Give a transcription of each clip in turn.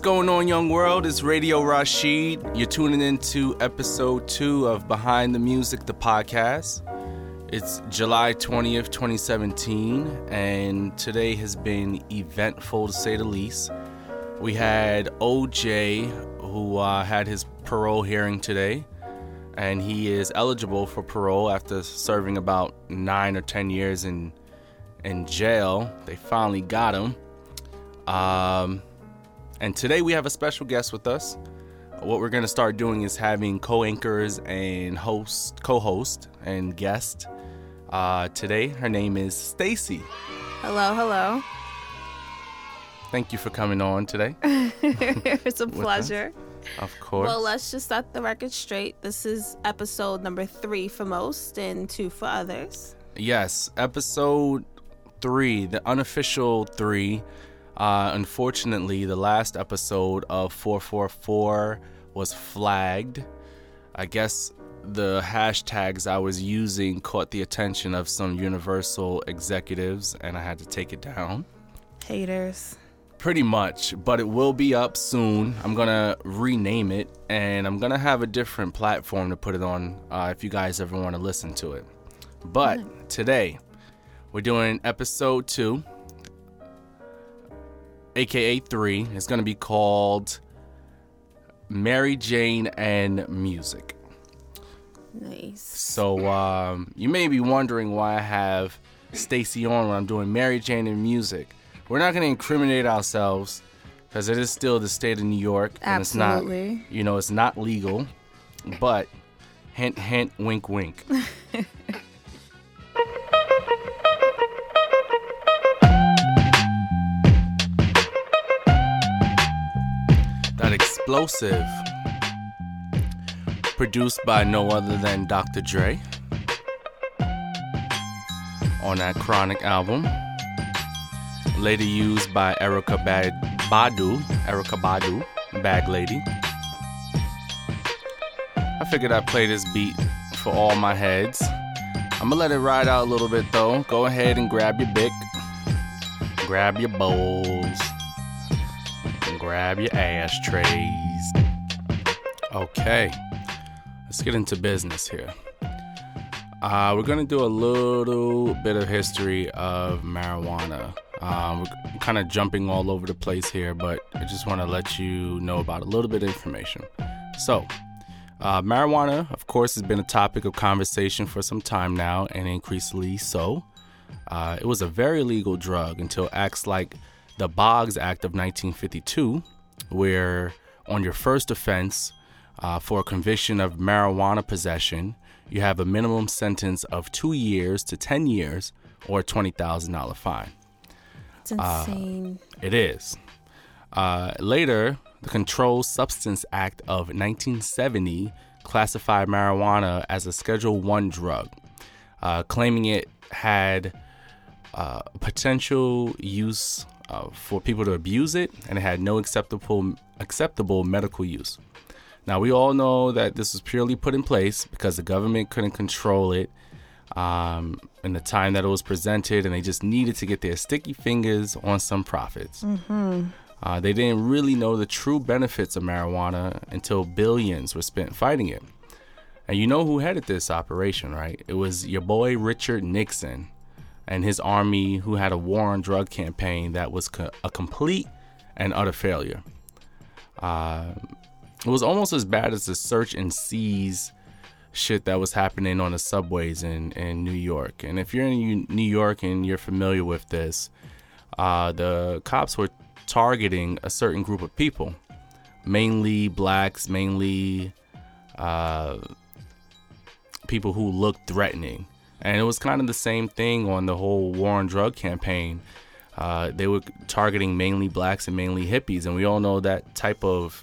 What's going on, young world? It's Radio Rashid. You're tuning into episode two of Behind the Music, the podcast. It's July 20th, 2017, and today has been eventful to say the least. We had OJ, who uh, had his parole hearing today, and he is eligible for parole after serving about nine or ten years in in jail. They finally got him. Um, and today we have a special guest with us. What we're going to start doing is having co-anchors and host, co-host and guest. Uh, today, her name is Stacy. Hello, hello. Thank you for coming on today. it's a pleasure. Of course. Well, let's just set the record straight. This is episode number three for most and two for others. Yes, episode three, the unofficial three. Uh, unfortunately, the last episode of 444 was flagged. I guess the hashtags I was using caught the attention of some Universal executives, and I had to take it down. Haters. Pretty much, but it will be up soon. I'm gonna rename it, and I'm gonna have a different platform to put it on uh, if you guys ever want to listen to it. But today, we're doing episode two, aka three. is gonna be called Mary Jane and Music. Nice. So um, you may be wondering why I have Stacy on when I'm doing Mary Jane and music. We're not going to incriminate ourselves because it is still the state of New York, and Absolutely. it's not, you know, it's not legal. But hint, hint, wink, wink. explosive produced by no other than Dr. Dre on that Chronic album. Later used by Erykah Bad Badu, Erykah Badu, Bag Lady. I figured I'd play this beat for all my heads. I'm gonna let it ride out a little bit though. Go ahead and grab your bic, grab your bowls, grab your ashtrays. Okay let's get into business here. Uh, we're to do a little bit of history of marijuana. Um, we're kind of jumping all over the place here, but I just want to let you know about a little bit of information. So, uh, marijuana, of course, has been a topic of conversation for some time now, and increasingly so. Uh, it was a very legal drug until acts like the Boggs Act of 1952, where on your first offense, uh, for a conviction of marijuana possession, you have a minimum sentence of two years to 10 years or a $20,000 fine. It's insane. Uh, it is. Uh, later, the Controlled Substance Act of 1970 classified marijuana as a Schedule One drug, uh, claiming it had uh, potential use uh, for people to abuse it, and it had no acceptable acceptable medical use. Now, we all know that this was purely put in place because the government couldn't control it um, in the time that it was presented, and they just needed to get their sticky fingers on some profits. Mm-hmm. Uh, they didn't really know the true benefits of marijuana until billions were spent fighting it. And you know who headed this operation, right? It was your boy Richard Nixon and his army, who had a war on drug campaign that was co- a complete and utter failure. Uh, it was almost as bad as the search and seize shit that was happening on the subways in, in New York. And if you're in New York and you're familiar with this, uh, the cops were targeting a certain group of people, mainly blacks, mainly uh, people who looked threatening. And it was kind of the same thing on the whole war on drug campaign. Uh, they were targeting mainly blacks and mainly hippies, and we all know that type of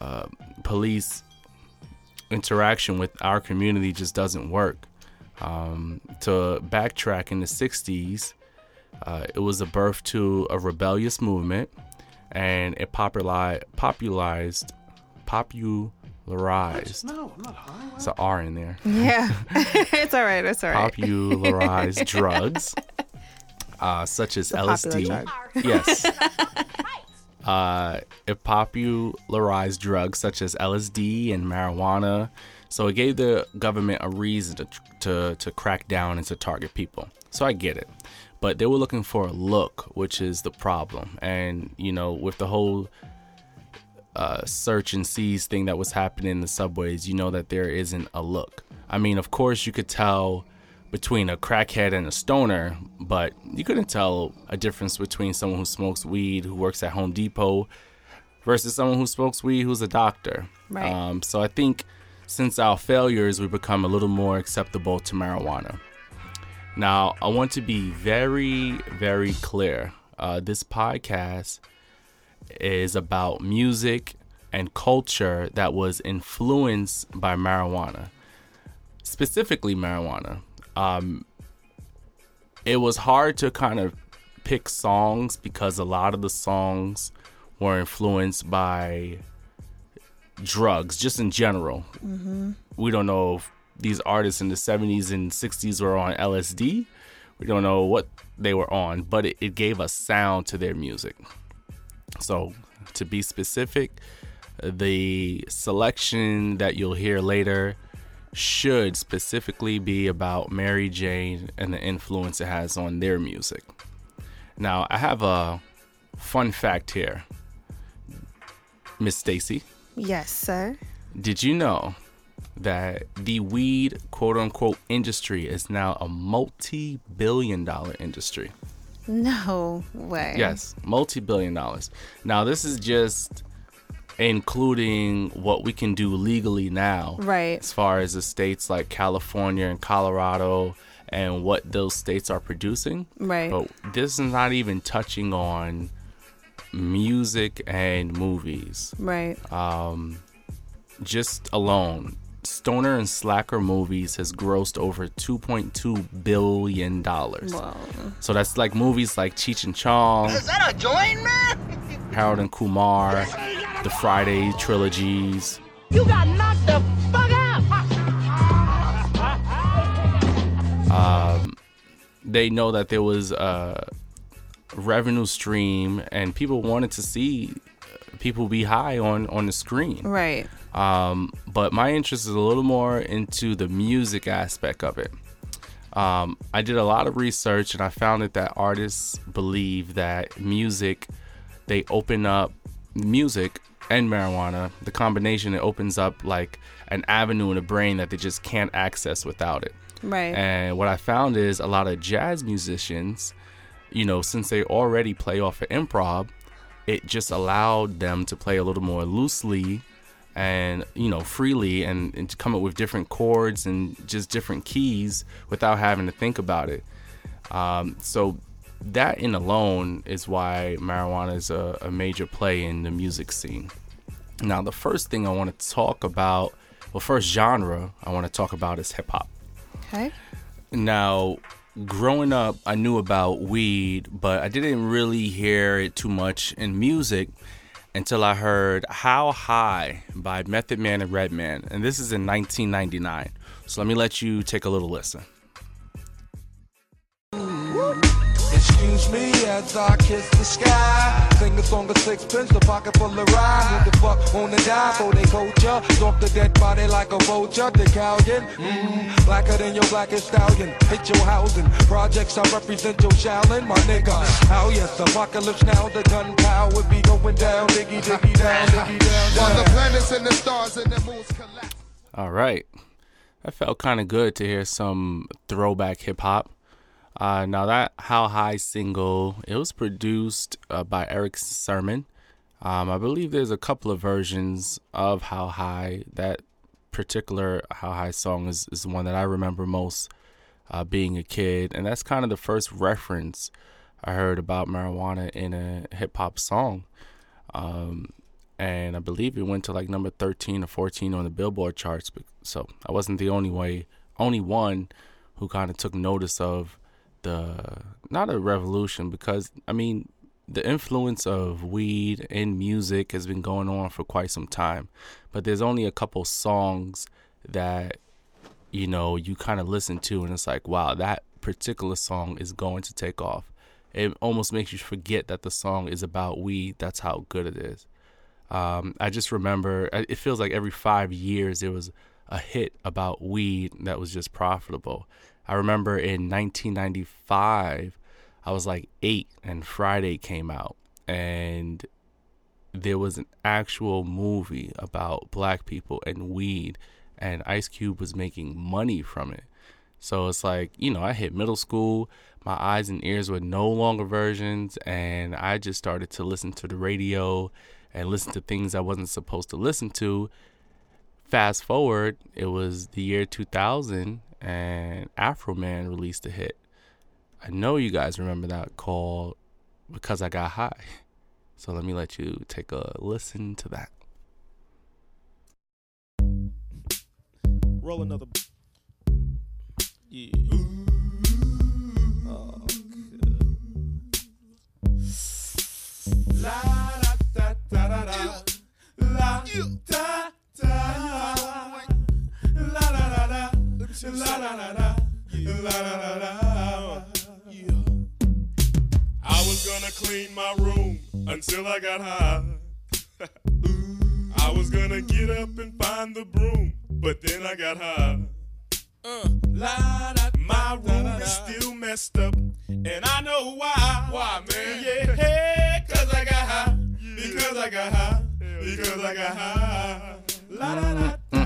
uh, police interaction with our community just doesn't work. Um, to backtrack in the 60s, uh, it was a birth to a rebellious movement and it popularized, popularized, popularized. No, I'm not high. It's an R in there. Yeah. it's all right. It's all right. Popularized drugs, uh, such as a LSD. drug. Yes. Uh, it popularized drugs such as LSD and marijuana, so it gave the government a reason to to to crack down and to target people. So I get it, but they were looking for a look, which is the problem. And you know, with the whole uh, search and seize thing that was happening in the subways, you know that there isn't a look. I mean, of course, you could tell between a crackhead and a stoner, but you couldn't tell a difference between someone who smokes weed who works at Home Depot versus someone who smokes weed who's a doctor. Right. Um, so I think since our failures, we become a little more acceptable to marijuana. Now, I want to be very, very clear. Uh, this podcast is about music and culture that was influenced by marijuana, specifically marijuana. Um, it was hard to kind of pick songs because a lot of the songs were influenced by drugs, just in general. We don't know if these artists in the 70s and 60s were on LSD. We don't know what they were on, but it, it gave a sound to their music. So, to be specific, the selection that you'll hear later should specifically be about Mary Jane and the influence it has on their music. Now, I have a fun fact here. Miss Stacy, Yes, sir. did you know that the weed quote unquote industry is now a multi billion dollar industry? No way. Yes, multi billion dollars. Now, this is just including what we can do legally now. Right. As far as the states like California and Colorado and what those states are producing. Right. But this is not even touching on music and movies. Right. Um, just alone, Stoner and Slacker movies has grossed over 2.2 billion dollars. So that's like movies like Cheech and Chong, Is that a joint, man? Harold and Kumar, the Friday trilogies. You got knocked the fuck out. Um, they know that there was a revenue stream, and people wanted to see people be high on on the screen. Right. Um, but my interest is a little more into the music aspect of it. Um, I did a lot of research and I found that artists believe that music, they open up music and marijuana, the combination, it opens up like an avenue in the brain that they just can't access without it. Right. And what I found is a lot of jazz musicians, you know, since they already play off of improv, it just allowed them to play a little more loosely and, you know, freely and, and to come up with different chords and just different keys without having to think about it. Um, so that in alone is why marijuana is a, a major play in the music scene. Now, the first thing I want to talk about, well, first genre I want to talk about is hip hop. okay. Now, growing up, I knew about weed, but I didn't really hear it too much in music until I heard How High by Method Man and Redman. And this is in 1999. So let me let you take a little listen. Excuse me as I kiss the sky. Sing a song of sixpence, the pocket full of rye. Who the fuck wanna die for they culture? Stalk the dead body like a vulture. The Callion, mm, blacker than your blackest stallion. Hit your housing. Projects I represent your Shaolin, my nigga. How yes, apocalypse now. The gunpowder be going down. Diggy, diggy down, diggy down, While the planets and the stars and the moons collapse. All right. That felt kind of good to hear some throwback hip hop. Uh, now that How High single, it was produced uh, by Erick Sermon. Um, I believe there's a couple of versions of How High. That particular How High song is, is the one that I remember most uh, being a kid, and that's kind of the first reference I heard about marijuana in a hip hop song. Um, and I believe it went to like number 13 or 14 on the Billboard charts. So I wasn't the only way, only one who kind of took notice of the not a revolution because I mean the influence of weed in music has been going on for quite some time, but there's only a couple songs that you know you kind of listen to and it's like wow that particular song is going to take off it almost makes you forget that the song is about weed. That's how good it is. Um, I just remember it feels like every five years there was a hit about weed that was just profitable. I remember in 1995, I was like eight, and Friday came out, and there was an actual movie about black people and weed, and Ice Cube was making money from it. So it's like, you know, I hit middle school, my eyes and ears were no longer versions, and I just started to listen to the radio and listen to things I wasn't supposed to listen to. Fast forward, it was the year 2000, and Afroman released a hit. I know you guys remember that called Because I Got High. So let me let you take a listen to that. Roll another. Yeah. Oh, La da da da da da. La da da. La. La da da. La da da da. Yeah. I was gonna clean my room until I got high. I was gonna get up and find the broom, but then I got high. Uh, la, da, my room is still messed up, and I know why. Why, man? Yeah, hey, cause I got high. Because I got high. Because I got high. La, da, da.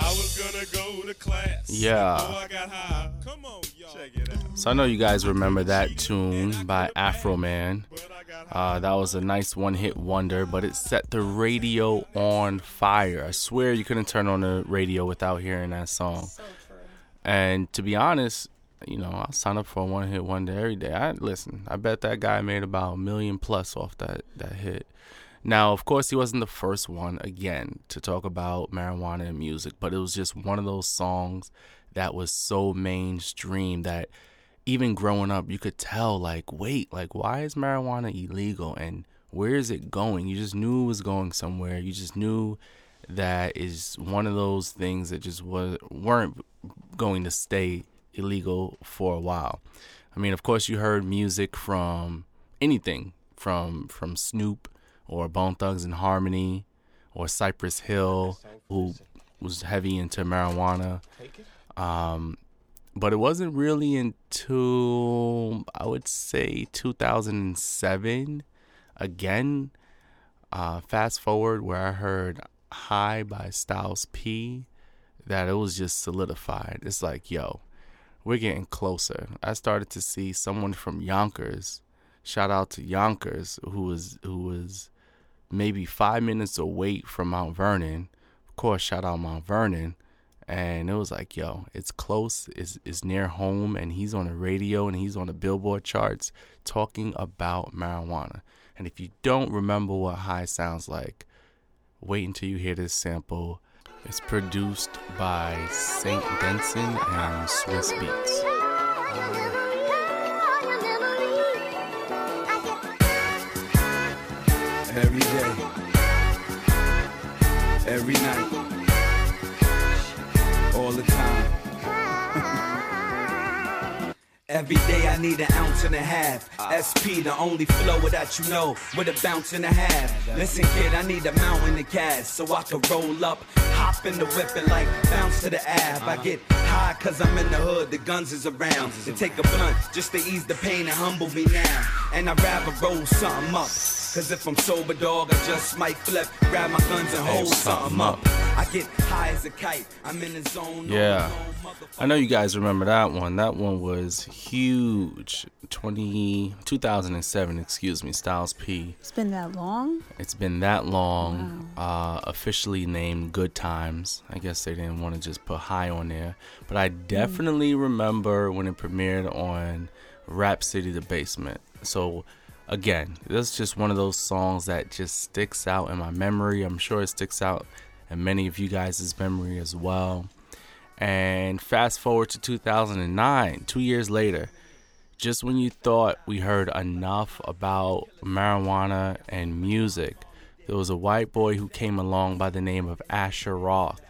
I was gonna go to class. Yeah. I. Come on, y'all. Check it out. So I know you guys remember that tune by Afroman. But I got high. Uh, that was a nice one hit wonder, but it set the radio on fire. I swear you couldn't turn on the radio without hearing that song. And to be honest, you know, I'll sign up for a one hit wonder every day. I listen, I bet that guy made about a million plus off that, that hit. Now, of course, he wasn't the first one again to talk about marijuana and music, but it was just one of those songs that was so mainstream that even growing up, you could tell, like, wait, like, why is marijuana illegal and where is it going? You just knew it was going somewhere. You just knew that is one of those things that just was weren't going to stay illegal for a while. I mean, of course, you heard music from anything from from Snoop or Bone Thugs and Harmony or Cypress Hill, who was heavy into marijuana. Um, but it wasn't really until I would say 2007. Again, uh, fast forward where I heard "High" by Styles P, that it was just solidified. It's like, yo, we're getting closer. I started to see someone from Yonkers. Shout out to Yonkers, who was who was maybe five minutes away from Mount Vernon. Of course, shout out Mount Vernon. And it was like, yo, it's close, it's, it's near home, and he's on the radio and he's on the Billboard charts talking about marijuana. And if you don't remember what high sounds like, wait until you hear this sample. It's produced by Saint Denson and Swizz Beatz. Every day, every night, all the time. Every day I need an ounce and a half. SP, the only flow that you know, with a bounce and a half. Listen, kid, I need a mountain of cash so I can roll up, hop in the whip and like bounce to the ab. I get high cause I'm in the hood, the guns is around. To take a blunt just to ease the pain and humble me now. And I'd rather roll something up. Cause if I'm sober, dog, I just might flip, grab my guns and hold something up. I get high as a kite, I'm in the zone. Yeah. I know you guys remember that one. That one was huge. 20, 2007, excuse me, Styles P. It's been that long? It's been that long. Uh, officially named Good Times. I guess they didn't want to just put high on there. But I definitely remember when it premiered on Rap City The Basement. So, again, that's just one of those songs that just sticks out in my memory. I'm sure it sticks out in many of you guys' memory as well. And fast forward to 2009, two years later, just when you thought we heard enough about marijuana and music, there was a white boy who came along by the name of Asher Roth.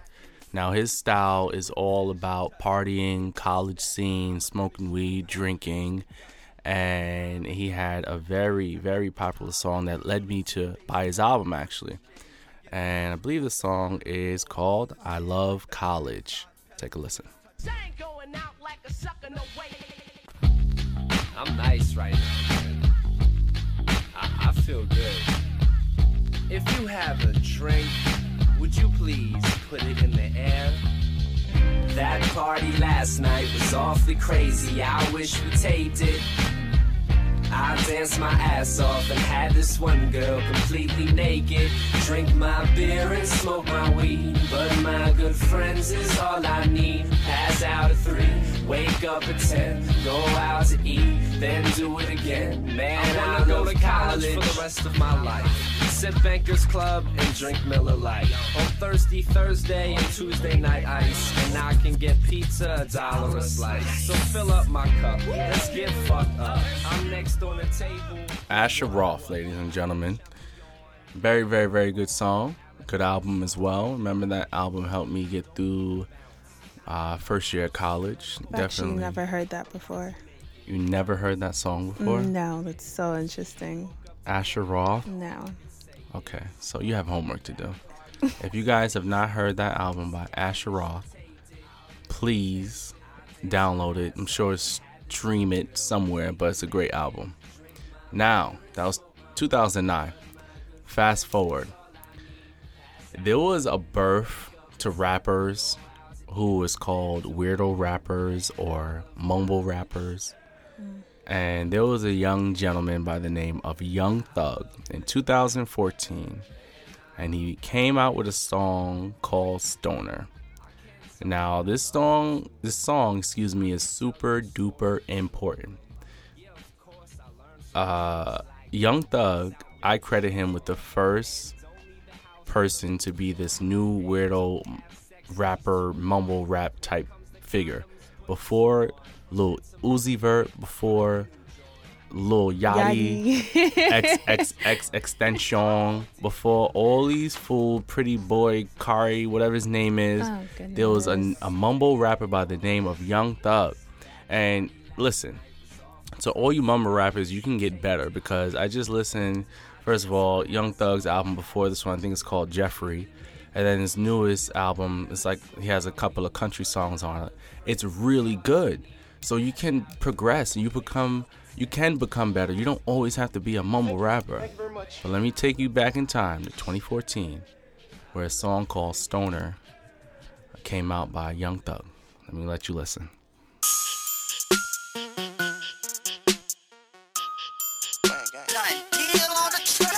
Now, his style is all about partying, college scene, smoking weed, drinking, and he had a very very popular song that led me to buy his album actually. And I believe the song is called "I Love College." Take a listen. I'm nice right now. I, I feel good. If you have a drink, would you please put it in the air? That party last night was awfully crazy. I wish we taped it. I danced my ass off and had this one girl completely naked. Drink my beer and smoke my weed. But my good friends is all I need. Pass out at three, wake up at ten, go out to eat, then do it again. Man, I wanna go to college for the rest of my life. Sip Bankers Club and drink Miller Lite. On Thursday, Thursday, and Tuesday night ice. And I can get pizza, a dollar a slice. So fill up my cup, let's get fucked up. I'm next on the table. Asher Roth, ladies and gentlemen. Very, very, very good song. Good album as well. Remember that album helped me get through uh, first year of college. I've actually never heard that before. You never heard that song before? No, that's so interesting. Asher Roth? No. Okay, so you have homework to do. if you guys have not heard that album by Asher Roth, please download it. I'm sure stream it somewhere, but it's a great album. Now, that was 2009. Fast forward. There was a birth to rappers who was called weirdo rappers or mumble rappers. And there was a young gentleman by the name of Young Thug in 2014. And he came out with a song called Stoner. Now this song this song, excuse me, is super duper important. Uh Young Thug, I credit him with the first person to be this new weirdo rapper, mumble rap type figure. Before Lil Uzi Vert, before Lil Yachty, X X X Extension, before all these fool, Pretty Boy, Kari, whatever his name is, Oh, there was a, a mumble rapper by the name of Young Thug. And listen, so all you mumble rappers, you can get better because I just listened. First of all, Young Thug's album before this one, I think it's called Jeffery, and then his newest album, it's like he has a couple of country songs on it. It's really good. So you can progress and you become, you can become better. You don't always have to be a mumble rapper. But let me take you back in time to 2014, where a song called Stoner came out by Young Thug. Let me let you listen.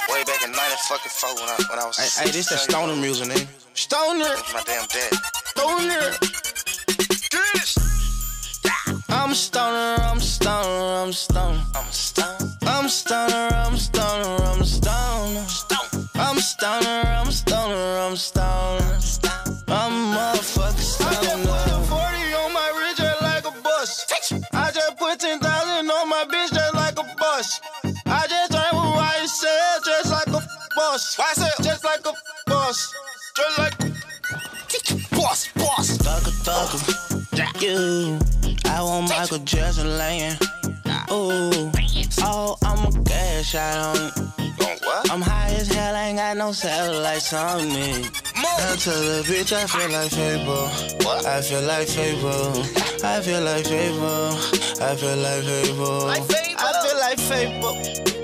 Way back in 94 when I, when I was. Hey, hey, this that stoner music, nigga. Stoner, my damn dad. stoner. I'm stoner, I'm stoner, I'm stoner. I'm a stone. I'm stoner, I'm stoner, I'm stoner. I'm stoner, I'm stoner, I'm stoner. I'm motherfucking stoner. I just put a 40 on my wrist just like a bus. I just put 10,000 on my bitch just like a bus. I just drank what I said just like a boss. Said just like a boss. Just like boss, boss. Thugger, thugger. You. I want Michael Jackson laying. Ooh. Oh, I'm a gas shot on it. I'm high as hell, I ain't got no satellites on me. I tell the bitch I feel like Fable. I feel like Fable. I feel like Fable. I feel like Fable. I feel like Fable.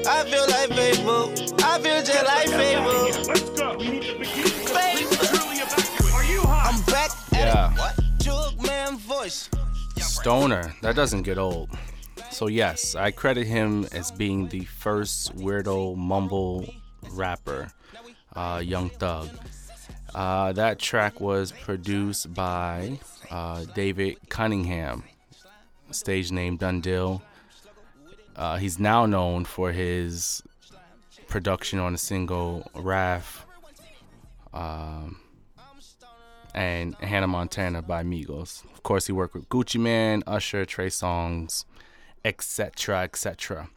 I feel like Fable. I feel just like Fable. Let's go. We need to begin. Fable. Are you hot? I'm back Yeah. at it. Jug man voice. Stoner. That doesn't get old. So yes, I credit him as being the first weirdo mumble rapper, uh, Young Thug. Uh, that track was produced by uh, David Cunningham, stage name Dun Deal. Uh, he's now known for his production on the single "Wrath" um, and Hannah Montana by Migos. Of course, he worked with Gucci Mane, Usher, Trey Songz, etc., etc.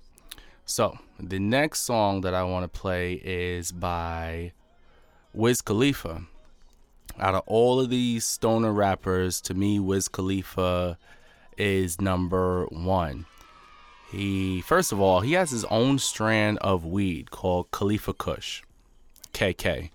So, the next song that I want to play is by Wiz Khalifa. Out of all of these stoner rappers, to me, Wiz Khalifa is number one. He first of all, he has his own strand of weed called Khalifa Kush, KK,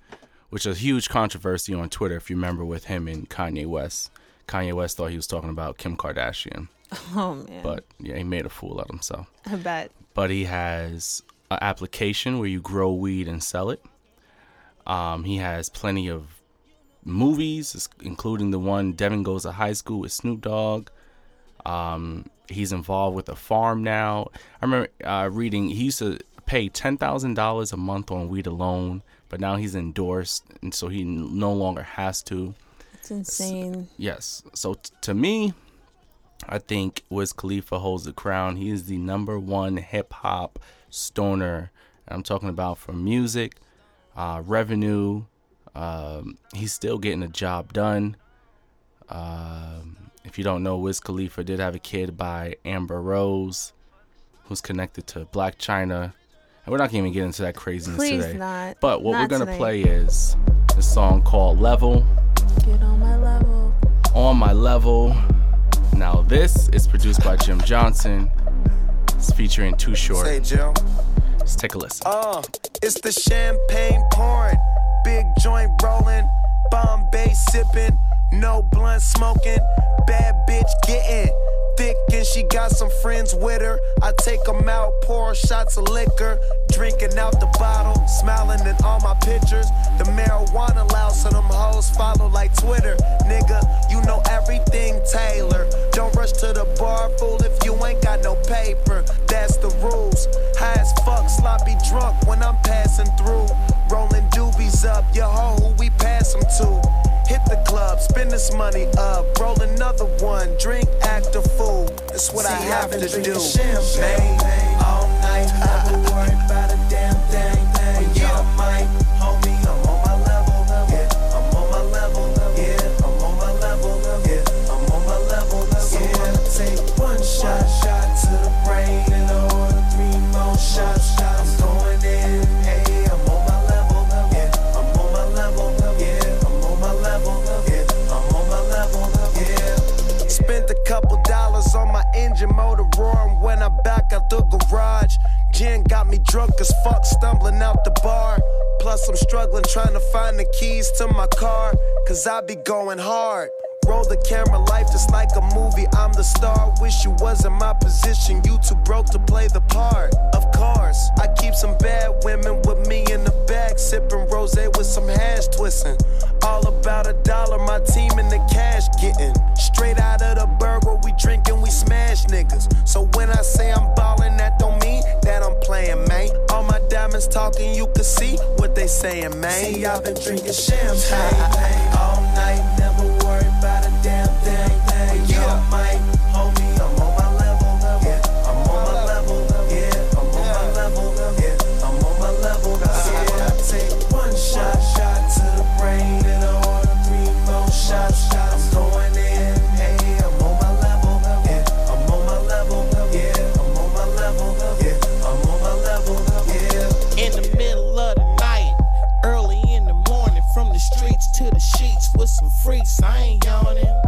which is a huge controversy on Twitter. If you remember, with him and Kanye West. Kanye West thought he was talking about Kim Kardashian, Oh man. but yeah, he made a fool out of himself. I bet. But he has an application where you grow weed and sell it. Um, he has plenty of movies, including the one Devin Goes to High School with Snoop Dogg. Um, he's involved with a farm now. I remember uh, reading he used to pay ten thousand dollars a month on weed alone, but now he's endorsed, and so he no longer has to. It's insane. Yes. So t- to me, I think Wiz Khalifa holds the crown. He is the number one hip hop stoner. I'm talking about for music, uh, revenue. Um, he's still getting the job done. Um, if you don't know, Wiz Khalifa did have a kid by Amber Rose, who's connected to Blac Chyna. And we're not going to even get into that craziness Please today. not. But what Not we're going to play is a song called Level Get on my level. on my level. Now this is produced by Jim Jonsin. It's featuring Too Short. Say, Jill. Let's take a listen. Uh, it's the champagne pouring, big joint rolling, Bombay sipping, no blunt smoking, bad bitch getting thick and she got some friends with her. I take 'em out, pour shots of liquor, drinking out the bottle, smiling in all my pictures. The marijuana loud, so them hoes follow like Twitter. Nigga, you know everything Taylor. Don't rush to the bar, fool, if you ain't got no paper. That's the rules. High as fuck, sloppy drunk when I'm passing through. Rolling doobies up, your hoe who we pass 'em to. Hit the club, spend this money up, roll another one, drink, act a fool. That's what I have to do. Champagne all night, I back out the garage. Gin got me drunk as fuck, stumbling out the bar. Plus, I'm struggling trying to find the keys to my car, cause I be going hard. Roll the camera, life just like a movie. I'm the star. Wish you was in my position. You too broke to play the part. Of course, I keep some bad women with me in the bag, sipping rose with some hash twisting. All about a dollar, my team in the cash getting. Straight out of the burger, we drinking, we smash niggas. So when I say I'm ballin', that don't mean that I'm playing, man. All my diamonds talking, you can see what they saying, man. See, I've been drinking champagne I'm on my level. Yeah, I'm on my level. Yeah, I take one shot, shot to the brain, and I order three more shots. I'm going in. Hey, on my level. I'm on my level. Yeah, I'm on my level. Yeah, I'm on my level. Yeah. In the middle of the night, early in the morning, from the streets to the sheets with some freaks. I ain't yawning.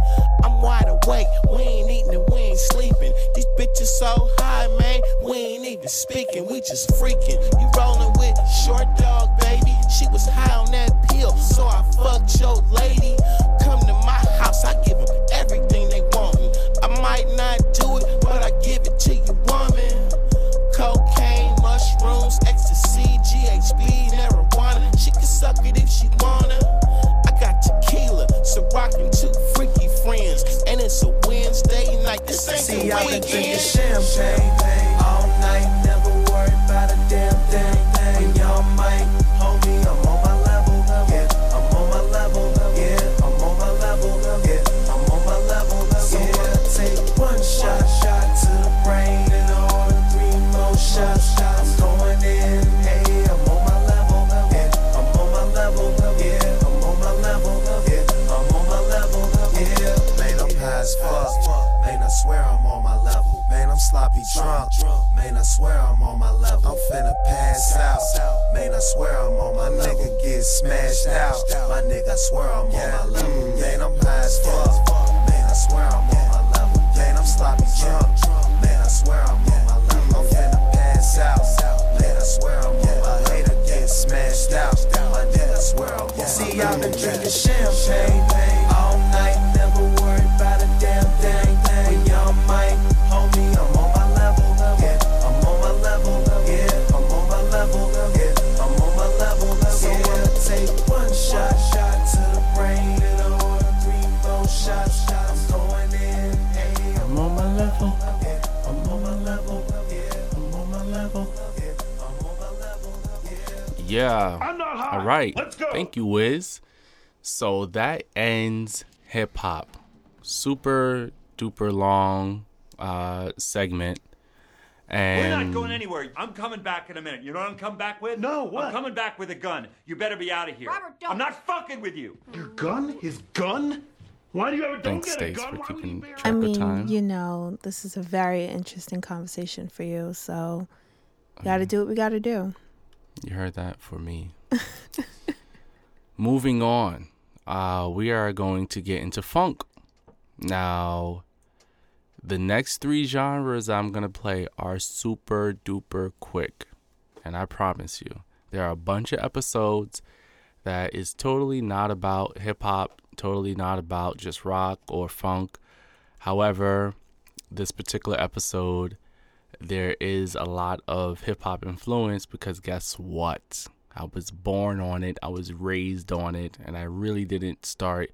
Awake. We ain't eating and we ain't sleeping. These bitches so high, man. We ain't even speaking. We just freaking. You rolling with short dog, baby. She was high on that pill, so I fucked your lady. Come to my house, Yeah. Yeah. All right. Thank you, Wiz. So that ends hip hop. Super duper long uh segment. And We're not going anywhere. I'm coming back in a minute. You know what I'm coming back with? No, what? I'm coming back with a gun. You better be out of here. Robert, don't. I'm not fucking with you. Your gun? His gun? Why do you ever don't Thanks, get a Stace, gun? for Why keeping you track I of mean, time. you know, this is a very interesting conversation for you. So, we got to do what we got to do. You heard that for me. Moving on, uh, we are going to get into funk. Now, the next three genres I'm going to play are super duper quick. And I promise you, there are a bunch of episodes that is totally not about hip hop, totally not about just rock or funk. However, this particular episode there is a lot of hip hop influence because guess what? I was born on it, I was raised on it, and I really didn't start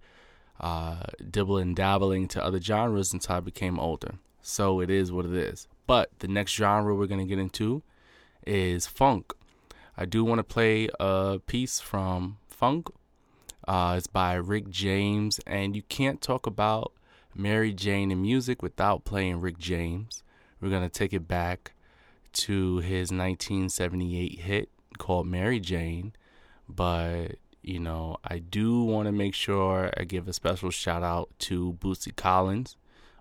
uh, dibbling dabbling to other genres until I became older. So it is what it is. But the next genre we're going to get into is funk. I do want to play a piece from Funk. Uh, it's by Rick James, and you can't talk about Mary Jane in music without playing Rick James. We're going to take it back to his 1978 hit called Mary Jane. But, you know, I do want to make sure I give a special shout out to Bootsy Collins.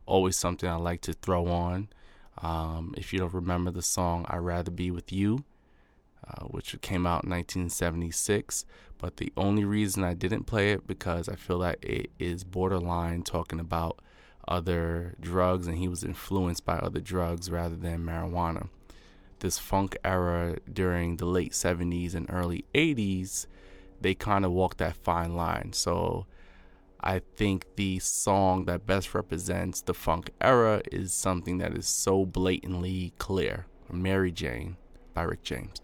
Always something I like to throw on. Um, if you don't remember the song I'd Rather Be With You, uh, which came out in 1976. But the only reason I didn't play it because I feel that it is borderline talking about other drugs and he was influenced by other drugs rather than marijuana. This funk era during the late 70s and early 80s, they kind of walked that fine line. So I think the song that best represents the funk era is something that is so blatantly clear Mary Jane by Rick James.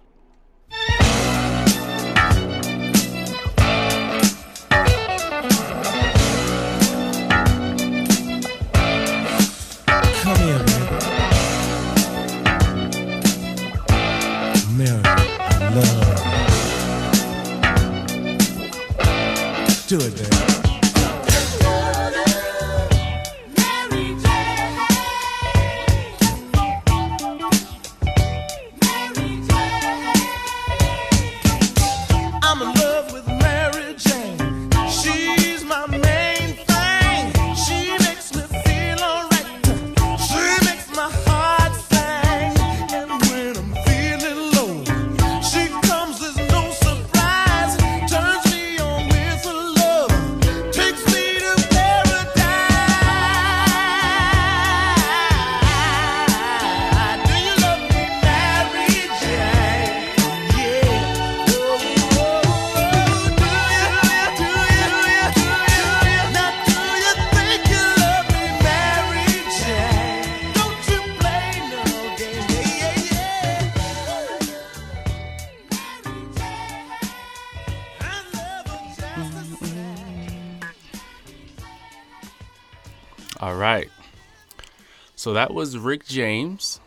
So that was Rick James,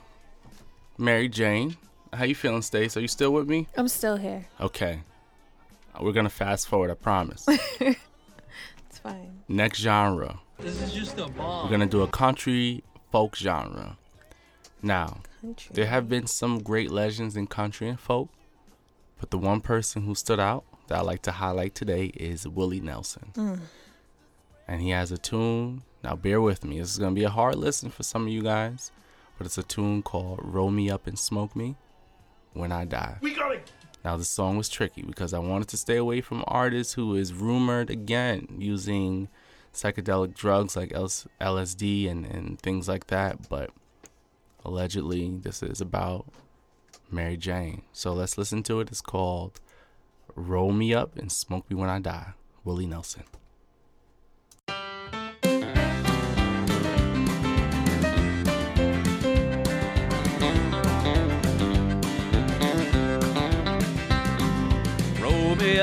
Mary Jane. How you feeling, Stace? Are you still with me? I'm still here. Okay. We're gonna fast forward. I promise. It's fine. Next genre. This is just a bomb. We're gonna do a country folk genre. Now, Country. there have been some great legends in country and folk, but the one person who stood out that I like to highlight today is Willie Nelson. Mm. And he has a tune. Now, bear with me. This is gonna be a hard listen for some of you guys, but it's a tune called "Roll Me Up and Smoke Me When I Die." We gotta Now, the song was tricky because I wanted to stay away from artists who is rumored again using psychedelic drugs like LSD and, and things like that. But allegedly, this is about Mary Jane. So let's listen to it. It's called Roll Me Up and Smoke Me When I Die. Willie Nelson.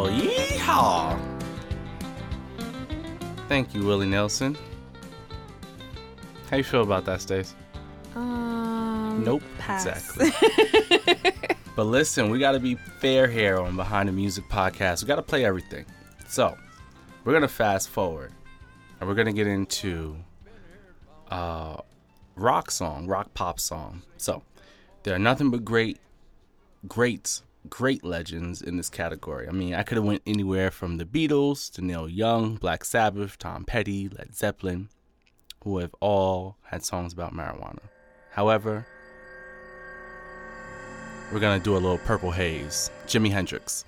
Well, yeehaw! Thank you, Willie Nelson. How you feel about that, Stace? Um, Nope. pass. Exactly. but listen, we got to be fair here on Behind the Music podcast. We got to play everything. So, we're going to fast forward and we're going to get into uh rock song, rock pop song. So, there are nothing but great greats, great legends in this category. I mean, I could have went anywhere from the Beatles to Neil Young, Black Sabbath, Tom Petty, Led Zeppelin, who have all had songs about marijuana. However, we're gonna do a little Purple Haze, Jimi Hendrix.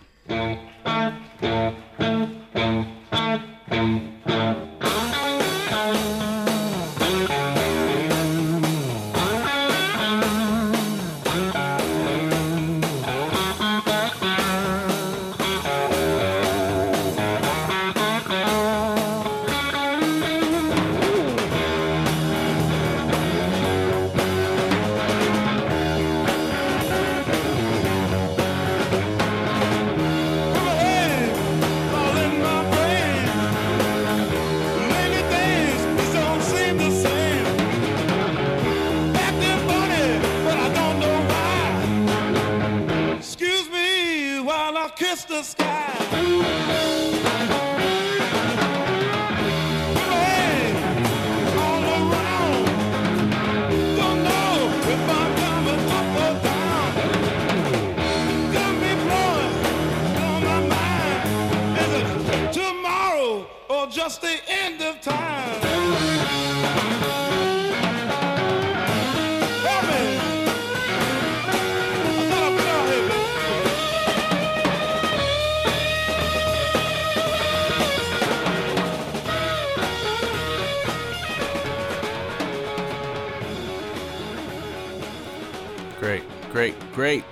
Great.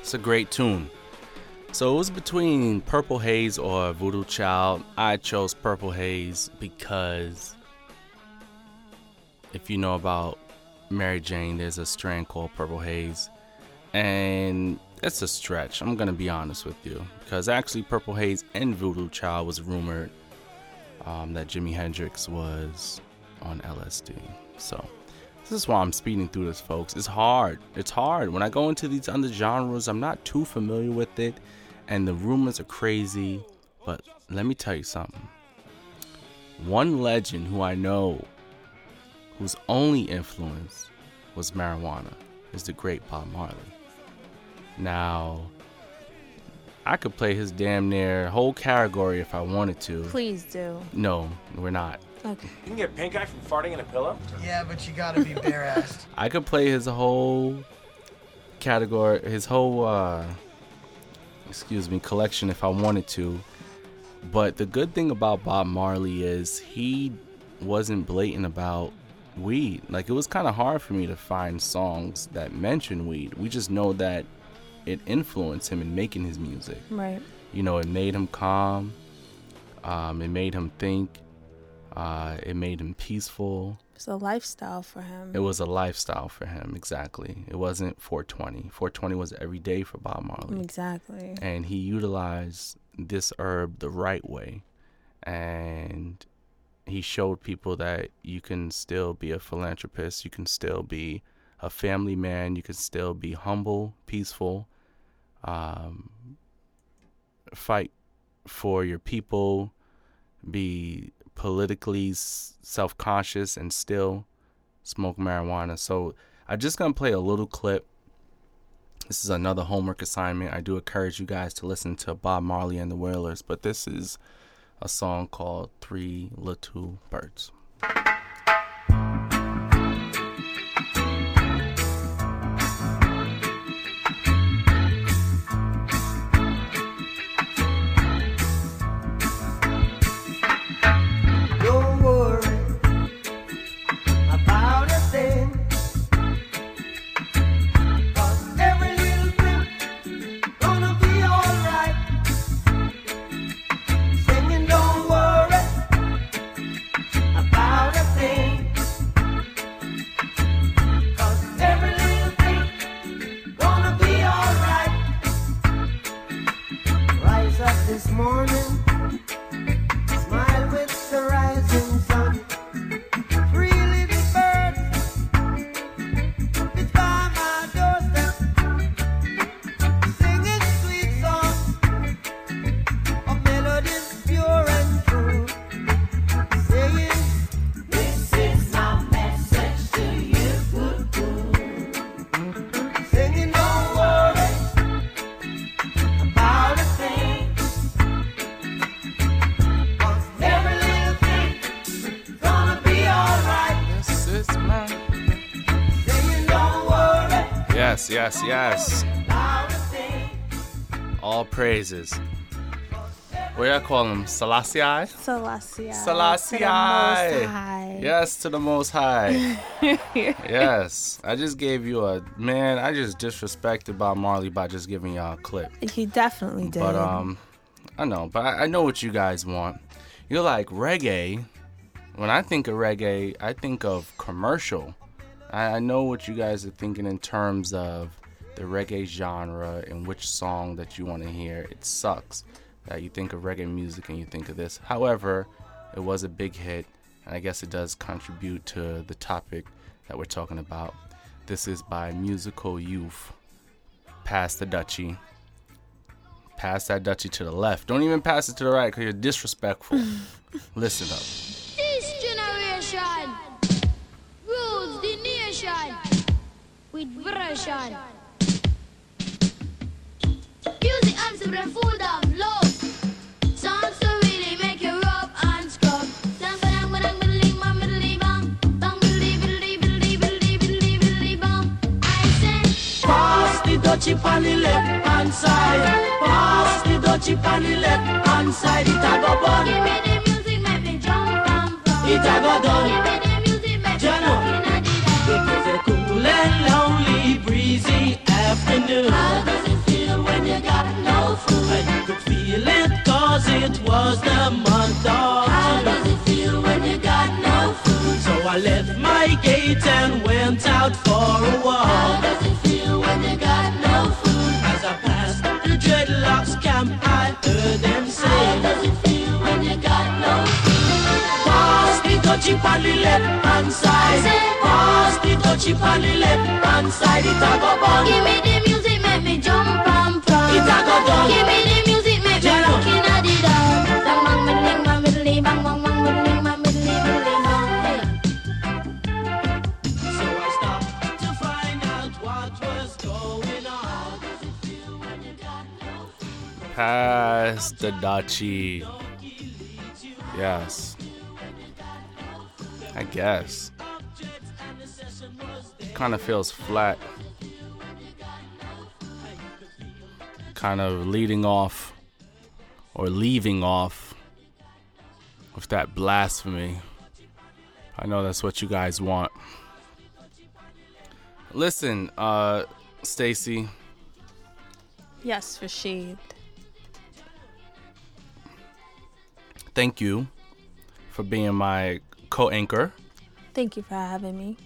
It's a great tune. So it was between Purple Haze or Voodoo Child. I chose Purple Haze because if you know about Mary Jane, there's a strand called Purple Haze. And it's a stretch, I'm gonna be honest with you. Because actually Purple Haze and Voodoo Child was rumored um, that Jimi Hendrix was on LSD. So this is why I'm speeding through this, folks. It's hard. It's hard. When I go into these other genres, I'm not too familiar with it, and the rumors are crazy. But let me tell you something. One legend who I know whose only influence was marijuana is the great Bob Marley. Now, I could play his damn near whole category if I wanted to. Please do. No, we're not. Okay. You can get pink eye from farting in a pillow? Yeah, but you gotta be bare assed. I could play his whole category, his whole, uh, excuse me, collection if I wanted to. But the good thing about Bob Marley is he wasn't blatant about weed. Like it was kind of hard for me to find songs that mention weed. We just know that it influenced him in making his music. Right. You know, it made him calm. Um, it made him think. Uh, it made him peaceful. It's a lifestyle for him. It was a lifestyle for him, exactly. It wasn't 420. 420 was every day for Bob Marley. Exactly. And he utilized this herb the right way, and he showed people that you can still be a philanthropist, you can still be a family man, you can still be humble, peaceful, um, fight for your people, be politically self conscious, and still smoke marijuana. So I'm just gonna play a little clip. This is another homework assignment. I do encourage you guys to listen to Bob Marley and the Wailers, but this is a song called Three Little Birds. Yes, yes, yes. about a thing. All praises. What do I call him? Selassie? Selassie. Selassie. To the Most High. Yes, to the Most High. yes. I just gave you a man. I just disrespected Bob Marley by just giving y'all a clip. He definitely did. But um, I know. But I, I know what you guys want. You're like reggae. When I think of reggae, I think of commercial. I, I know what you guys are thinking in terms of the reggae genre and which song that you want to hear. It sucks that you think of reggae music and you think of this. However, it was a big hit, and I guess it does contribute to the topic that we're talking about. This is by Musical Youth. Pass the Dutchie. Pass that Dutchie to the left. Don't even pass it to the right because you're disrespectful. Listen up. With version. Music and some food of love. Songs to really make you rub and scrub. Dang, ba-dang, ba-dang, biddly, bang, biddly, bang. Bang. I say, Pass the dutchie on the left hand side. Pass the dutchie on the left hand side. It a go bun. give me the music, make me jump and pump. It a go done. Afternoon. How does it feel when you got no food? You could feel it cause it was the month of How does it feel when you got no food? So I left my gate and went out for a How walk. does it feel when you got no Pass the dutchie on the left hand side. Pass the dutchie on the left hand side. It a go bun. Give me the music, make me jump and pump. It a go done. Give me the music, make me rock in the dance. Bang bang middling, bang middly, bang bang bang middling, bang middly, middly, bang. Hey. So I stopped to find out what was going on. Pass the Dutchie. Yes. Guess. Kind of feels flat. Kind of leading off or leaving off with that blasphemy. I know that's what you guys want. Listen, uh, Stacy, Yes, Rashid. thank you for being my co-anchor. Thank you for having me.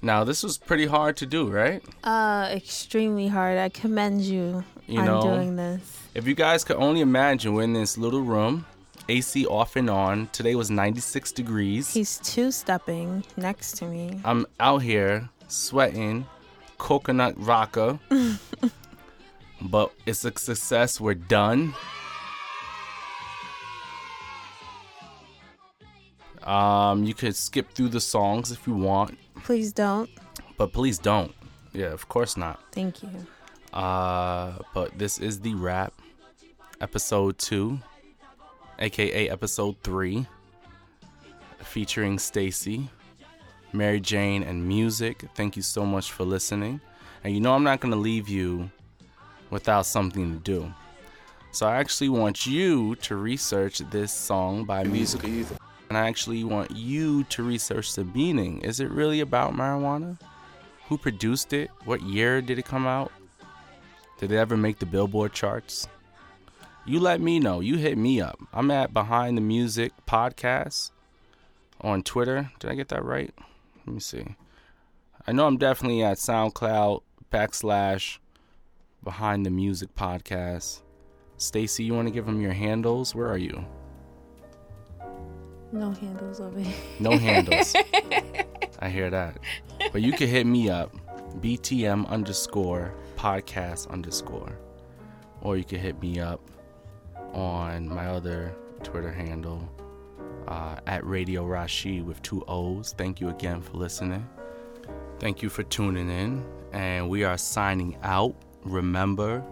Now, this was pretty hard to do, right? Uh, extremely hard. I commend you. You I'm know, doing this. if you guys could only imagine, we're in this little room, AC off and on. Today was 96 degrees. He's two stepping next to me. I'm out here sweating, coconut vodka. but it's a success. We're done. Um, you could skip through the songs if you want, Please don't. but please don't. Yeah, of course not. Thank you. Uh, but this is the rap, episode two, aka episode three, featuring Stacy, Mary Jane, and music. Thank you so much for listening. And you know I'm not gonna leave you without something to do. So I actually want you to research this song by Music. And I actually want you to research the meaning. Is it really about marijuana? Who produced it? What year did it come out? Did it ever make the Billboard charts? You let me know. You hit me up. I'm at Behind the Music Podcast on Twitter. Did I get that right? Let me see. I know I'm definitely at SoundCloud backslash Behind the Music Podcast. Stacy, you want to give them your handles? Where are you? No handles over here. No handles. I hear that. But you can hit me up, BTM underscore podcast underscore. Or you can hit me up on my other Twitter handle, uh, at Radio Rashid with two O's. Thank you again for listening. Thank you for tuning in. And we are signing out. Remember,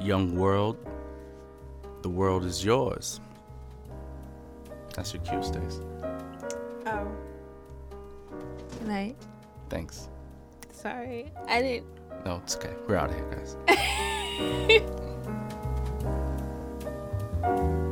young world, the world is yours. That's your cue, Stace. Oh. Good night. Thanks. Sorry. I didn't. No, it's okay. We're out of here, guys.